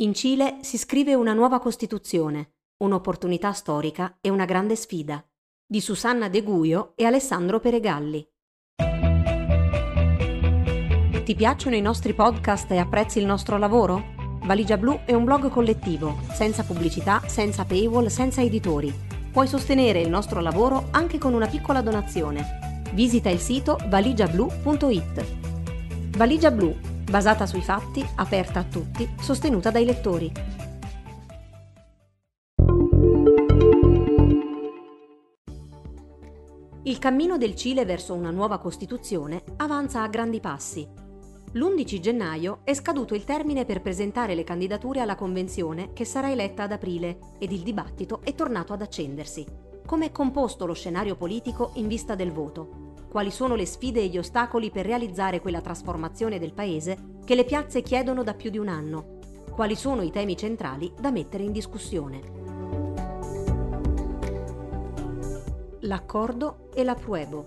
In Cile si scrive una nuova Costituzione, un'opportunità storica e una grande sfida, di Susanna De Guio e Alessandro Peregalli. Ti piacciono i nostri podcast e apprezzi il nostro lavoro? Valigia Blu è un blog collettivo, senza pubblicità, senza paywall, senza editori. Puoi sostenere il nostro lavoro anche con una piccola donazione. Visita il sito valigiablu.it. Valigia Blu basata sui fatti, aperta a tutti, sostenuta dai lettori. Il cammino del Cile verso una nuova Costituzione avanza a grandi passi. L'11 gennaio è scaduto il termine per presentare le candidature alla Convenzione che sarà eletta ad aprile ed il dibattito è tornato ad accendersi. Come è composto lo scenario politico in vista del voto? Quali sono le sfide e gli ostacoli per realizzare quella trasformazione del Paese che le piazze chiedono da più di un anno, quali sono i temi centrali da mettere in discussione. L'accordo e la Pruebo.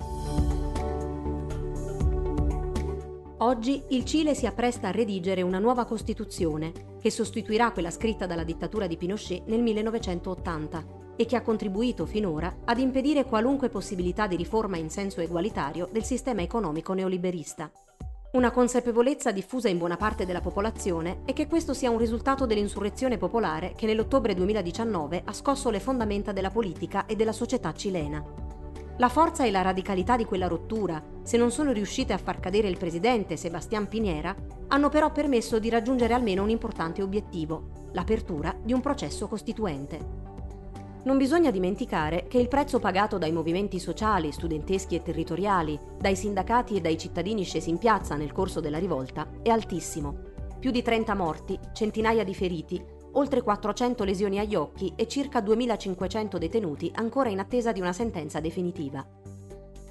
Oggi il Cile si appresta a redigere una nuova Costituzione che sostituirà quella scritta dalla dittatura di Pinochet nel 1980 e che ha contribuito finora ad impedire qualunque possibilità di riforma in senso egualitario del sistema economico neoliberista. Una consapevolezza diffusa in buona parte della popolazione è che questo sia un risultato dell'insurrezione popolare che nell'ottobre 2019 ha scosso le fondamenta della politica e della società cilena. La forza e la radicalità di quella rottura, se non sono riuscite a far cadere il presidente Sebastián Piñera, hanno però permesso di raggiungere almeno un importante obiettivo, l'apertura di un processo costituente. Non bisogna dimenticare che il prezzo pagato dai movimenti sociali, studenteschi e territoriali, dai sindacati e dai cittadini scesi in piazza nel corso della rivolta è altissimo. Più di 30 morti, centinaia di feriti, oltre 400 lesioni agli occhi e circa 2500 detenuti ancora in attesa di una sentenza definitiva.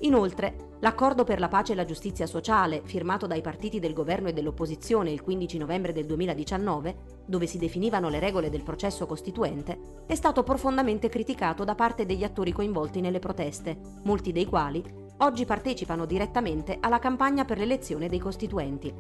Inoltre, l'accordo per la pace e la giustizia sociale, firmato dai partiti del governo e dell'opposizione il 15 novembre del 2019, dove si definivano le regole del processo costituente, è stato profondamente criticato da parte degli attori coinvolti nelle proteste, molti dei quali oggi partecipano direttamente alla campagna per l'elezione dei costituenti.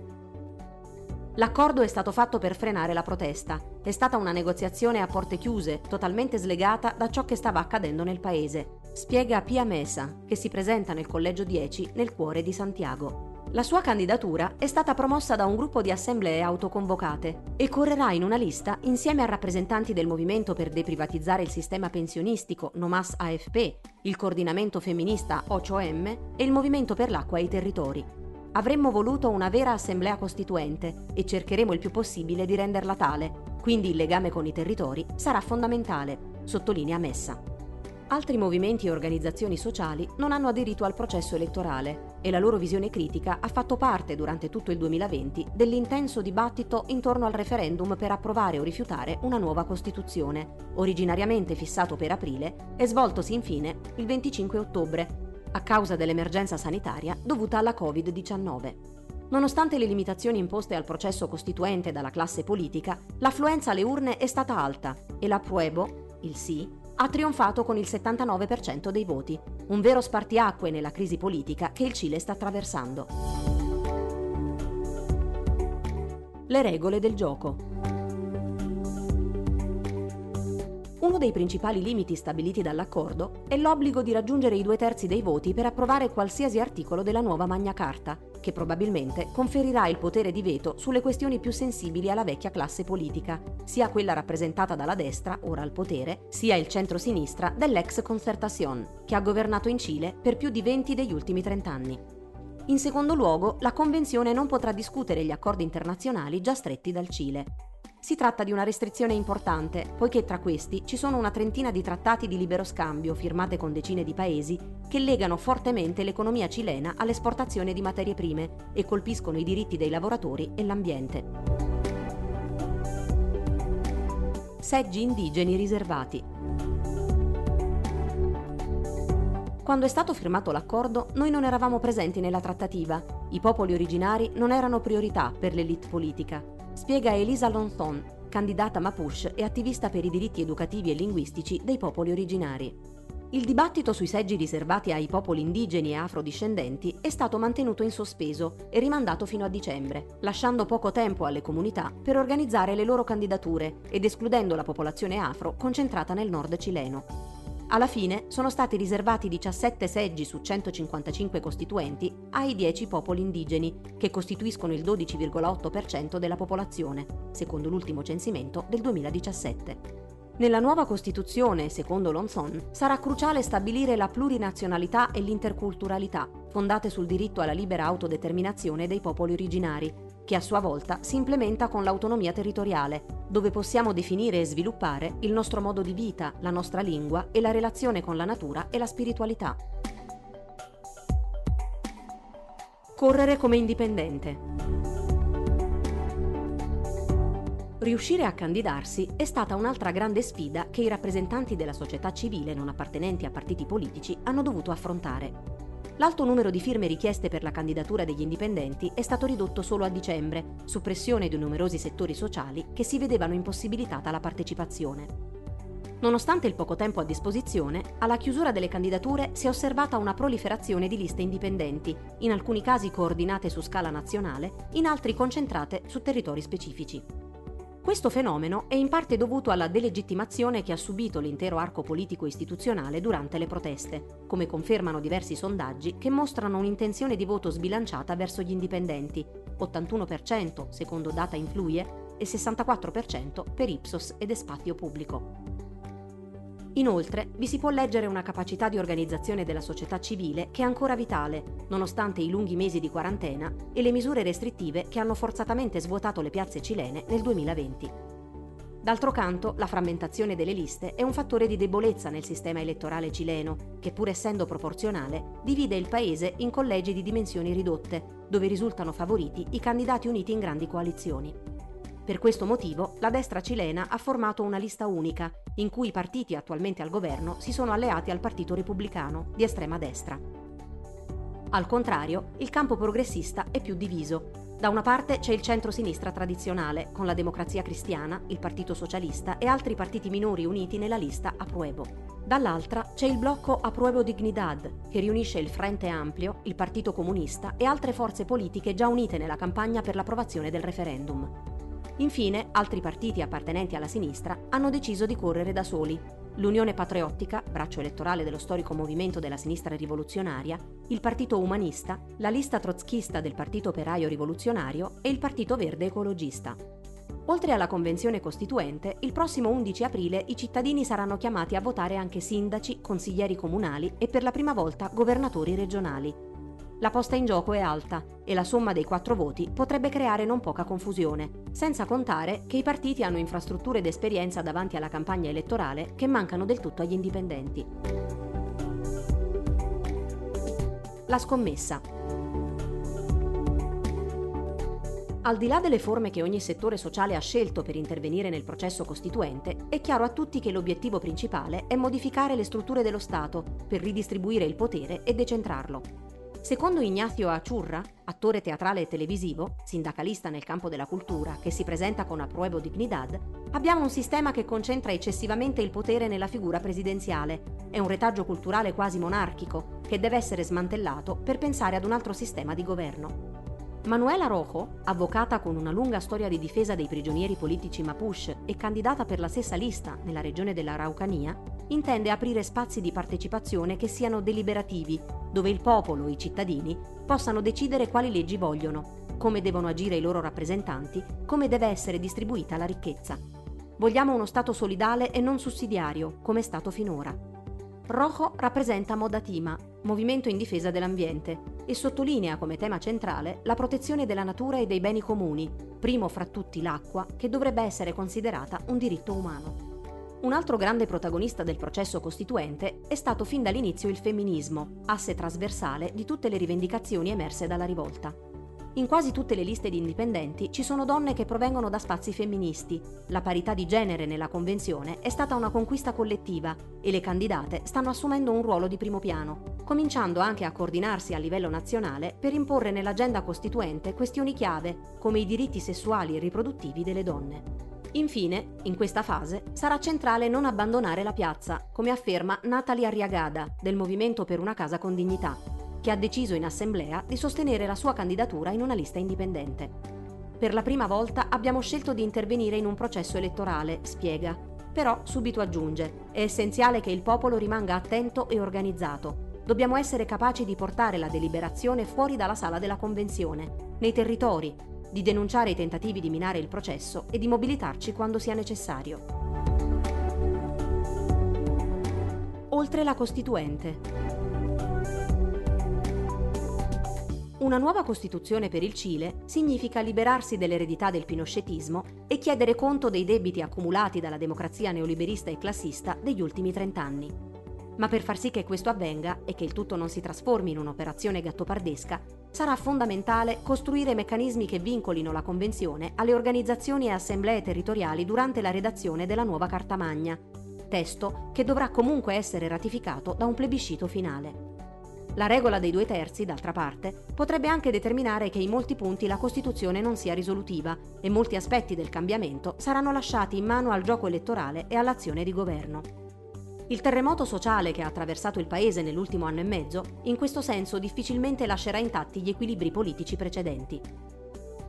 L'accordo è stato fatto per frenare la protesta. È stata una negoziazione a porte chiuse, totalmente slegata da ciò che stava accadendo nel paese spiega Pia Mesa, che si presenta nel Collegio 10 nel cuore di Santiago. La sua candidatura è stata promossa da un gruppo di assemblee autoconvocate e correrà in una lista insieme a rappresentanti del movimento per deprivatizzare il sistema pensionistico Nomas AFP, il coordinamento femminista OCOM e il movimento per l'acqua e i territori. Avremmo voluto una vera assemblea costituente e cercheremo il più possibile di renderla tale, quindi il legame con i territori sarà fondamentale, sottolinea Messa. Altri movimenti e organizzazioni sociali non hanno aderito al processo elettorale e la loro visione critica ha fatto parte durante tutto il 2020 dell'intenso dibattito intorno al referendum per approvare o rifiutare una nuova Costituzione, originariamente fissato per aprile e svoltosi infine il 25 ottobre, a causa dell'emergenza sanitaria dovuta alla Covid-19. Nonostante le limitazioni imposte al processo costituente dalla classe politica, l'affluenza alle urne è stata alta e la Pruebo, il sì, ha trionfato con il 79% dei voti, un vero spartiacque nella crisi politica che il Cile sta attraversando. Le regole del gioco. Uno dei principali limiti stabiliti dall'accordo è l'obbligo di raggiungere i due terzi dei voti per approvare qualsiasi articolo della nuova Magna Carta, che probabilmente conferirà il potere di veto sulle questioni più sensibili alla vecchia classe politica, sia quella rappresentata dalla destra, ora al potere, sia il centro-sinistra dell'ex Concertación, che ha governato in Cile per più di 20 degli ultimi 30 anni. In secondo luogo, la Convenzione non potrà discutere gli accordi internazionali già stretti dal Cile. Si tratta di una restrizione importante, poiché tra questi ci sono una trentina di trattati di libero scambio firmate con decine di paesi che legano fortemente l'economia cilena all'esportazione di materie prime e colpiscono i diritti dei lavoratori e l'ambiente. Seggi indigeni riservati. Quando è stato firmato l'accordo, noi non eravamo presenti nella trattativa. I popoli originari non erano priorità per l'elite politica spiega Elisa Lonson, candidata Mapuche e attivista per i diritti educativi e linguistici dei popoli originari. Il dibattito sui seggi riservati ai popoli indigeni e afrodiscendenti è stato mantenuto in sospeso e rimandato fino a dicembre, lasciando poco tempo alle comunità per organizzare le loro candidature ed escludendo la popolazione afro concentrata nel nord cileno. Alla fine sono stati riservati 17 seggi su 155 costituenti ai 10 popoli indigeni, che costituiscono il 12,8% della popolazione, secondo l'ultimo censimento del 2017. Nella nuova Costituzione, secondo Lonson, sarà cruciale stabilire la plurinazionalità e l'interculturalità, fondate sul diritto alla libera autodeterminazione dei popoli originari, che a sua volta si implementa con l'autonomia territoriale, dove possiamo definire e sviluppare il nostro modo di vita, la nostra lingua e la relazione con la natura e la spiritualità. Correre come indipendente. Riuscire a candidarsi è stata un'altra grande sfida che i rappresentanti della società civile non appartenenti a partiti politici hanno dovuto affrontare. L'alto numero di firme richieste per la candidatura degli indipendenti è stato ridotto solo a dicembre, su pressione di numerosi settori sociali che si vedevano impossibilitata la partecipazione. Nonostante il poco tempo a disposizione, alla chiusura delle candidature si è osservata una proliferazione di liste indipendenti, in alcuni casi coordinate su scala nazionale, in altri concentrate su territori specifici. Questo fenomeno è in parte dovuto alla delegittimazione che ha subito l'intero arco politico istituzionale durante le proteste, come confermano diversi sondaggi che mostrano un'intenzione di voto sbilanciata verso gli indipendenti, 81% secondo Data Influye e 64% per Ipsos ed Espazio Pubblico. Inoltre, vi si può leggere una capacità di organizzazione della società civile che è ancora vitale, nonostante i lunghi mesi di quarantena e le misure restrittive che hanno forzatamente svuotato le piazze cilene nel 2020. D'altro canto, la frammentazione delle liste è un fattore di debolezza nel sistema elettorale cileno, che pur essendo proporzionale, divide il paese in collegi di dimensioni ridotte, dove risultano favoriti i candidati uniti in grandi coalizioni. Per questo motivo, la destra cilena ha formato una lista unica, in cui i partiti attualmente al governo si sono alleati al Partito Repubblicano, di estrema destra. Al contrario, il campo progressista è più diviso. Da una parte c'è il centro-sinistra tradizionale, con la Democrazia Cristiana, il Partito Socialista e altri partiti minori uniti nella lista Apruebo. Dall'altra c'è il blocco Apruebo Dignidad, che riunisce il Frente Amplio, il Partito Comunista e altre forze politiche già unite nella campagna per l'approvazione del referendum. Infine, altri partiti appartenenti alla sinistra hanno deciso di correre da soli. L'Unione Patriottica, braccio elettorale dello storico movimento della sinistra rivoluzionaria, il Partito Umanista, la lista trotschista del Partito Operaio Rivoluzionario e il Partito Verde Ecologista. Oltre alla convenzione costituente, il prossimo 11 aprile i cittadini saranno chiamati a votare anche sindaci, consiglieri comunali e per la prima volta governatori regionali. La posta in gioco è alta e la somma dei quattro voti potrebbe creare non poca confusione, senza contare che i partiti hanno infrastrutture ed esperienza davanti alla campagna elettorale che mancano del tutto agli indipendenti. La scommessa. Al di là delle forme che ogni settore sociale ha scelto per intervenire nel processo costituente, è chiaro a tutti che l'obiettivo principale è modificare le strutture dello Stato per ridistribuire il potere e decentrarlo. Secondo Ignacio Acurra, attore teatrale e televisivo, sindacalista nel campo della cultura, che si presenta con Apruebo Dignidad, abbiamo un sistema che concentra eccessivamente il potere nella figura presidenziale. È un retaggio culturale quasi monarchico, che deve essere smantellato per pensare ad un altro sistema di governo. Manuela Rojo, avvocata con una lunga storia di difesa dei prigionieri politici Mapuche e candidata per la stessa lista nella regione della Araucania, intende aprire spazi di partecipazione che siano deliberativi, dove il popolo, i cittadini, possano decidere quali leggi vogliono, come devono agire i loro rappresentanti, come deve essere distribuita la ricchezza. Vogliamo uno Stato solidale e non sussidiario, come è stato finora. Rojo rappresenta Modatima, movimento in difesa dell'ambiente, e sottolinea come tema centrale la protezione della natura e dei beni comuni, primo fra tutti l'acqua, che dovrebbe essere considerata un diritto umano. Un altro grande protagonista del processo costituente è stato fin dall'inizio il femminismo, asse trasversale di tutte le rivendicazioni emerse dalla rivolta. In quasi tutte le liste di indipendenti ci sono donne che provengono da spazi femministi. La parità di genere nella convenzione è stata una conquista collettiva e le candidate stanno assumendo un ruolo di primo piano, cominciando anche a coordinarsi a livello nazionale per imporre nell'agenda costituente questioni chiave come i diritti sessuali e riproduttivi delle donne. Infine, in questa fase, sarà centrale non abbandonare la piazza, come afferma Natalia Arriagada del Movimento per una casa con dignità, che ha deciso in assemblea di sostenere la sua candidatura in una lista indipendente. Per la prima volta abbiamo scelto di intervenire in un processo elettorale, spiega. Però subito aggiunge, è essenziale che il popolo rimanga attento e organizzato. Dobbiamo essere capaci di portare la deliberazione fuori dalla sala della Convenzione, nei territori, di denunciare i tentativi di minare il processo e di mobilitarci quando sia necessario. Oltre la Costituente. Una nuova Costituzione per il Cile significa liberarsi dell'eredità del pinochetismo e chiedere conto dei debiti accumulati dalla democrazia neoliberista e classista degli ultimi trent'anni. Ma per far sì che questo avvenga e che il tutto non si trasformi in un'operazione gattopardesca, sarà fondamentale costruire meccanismi che vincolino la Convenzione alle organizzazioni e assemblee territoriali durante la redazione della nuova Carta Magna, testo che dovrà comunque essere ratificato da un plebiscito finale. La regola dei due terzi, d'altra parte, potrebbe anche determinare che in molti punti la Costituzione non sia risolutiva e molti aspetti del cambiamento saranno lasciati in mano al gioco elettorale e all'azione di governo. Il terremoto sociale che ha attraversato il Paese nell'ultimo anno e mezzo, in questo senso difficilmente lascerà intatti gli equilibri politici precedenti.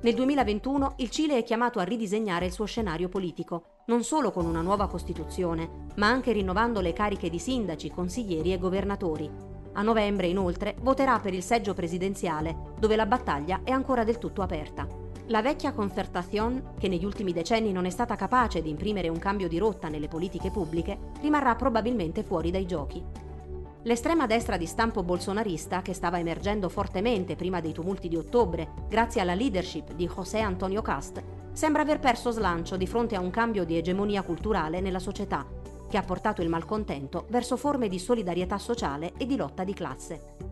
Nel 2021 il Cile è chiamato a ridisegnare il suo scenario politico, non solo con una nuova Costituzione, ma anche rinnovando le cariche di sindaci, consiglieri e governatori, a novembre, inoltre, voterà per il seggio presidenziale, dove la battaglia è ancora del tutto aperta. La vecchia Concertación, che negli ultimi decenni non è stata capace di imprimere un cambio di rotta nelle politiche pubbliche, rimarrà probabilmente fuori dai giochi. L'estrema destra di stampo bolsonarista, che stava emergendo fortemente prima dei tumulti di ottobre, grazie alla leadership di José Antonio Cast, sembra aver perso slancio di fronte a un cambio di egemonia culturale nella società che ha portato il malcontento verso forme di solidarietà sociale e di lotta di classe.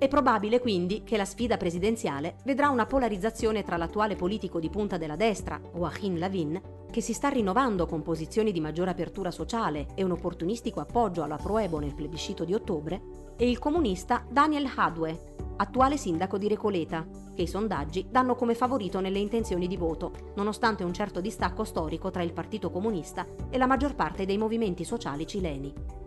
È probabile quindi che la sfida presidenziale vedrà una polarizzazione tra l'attuale politico di punta della destra, Joaquín Lavín, che si sta rinnovando con posizioni di maggiore apertura sociale e un opportunistico appoggio alla Proebo nel plebiscito di ottobre, e il comunista Daniel Hadwe, attuale sindaco di Recoleta, che i sondaggi danno come favorito nelle intenzioni di voto, nonostante un certo distacco storico tra il Partito Comunista e la maggior parte dei movimenti sociali cileni.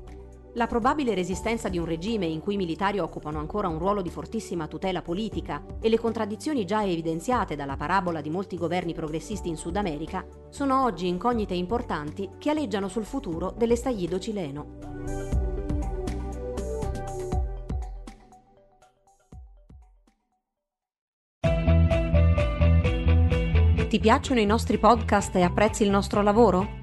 La probabile resistenza di un regime in cui i militari occupano ancora un ruolo di fortissima tutela politica e le contraddizioni già evidenziate dalla parabola di molti governi progressisti in Sud America sono oggi incognite importanti che aleggiano sul futuro dell'estallido cileno. Ti piacciono i nostri podcast e apprezzi il nostro lavoro?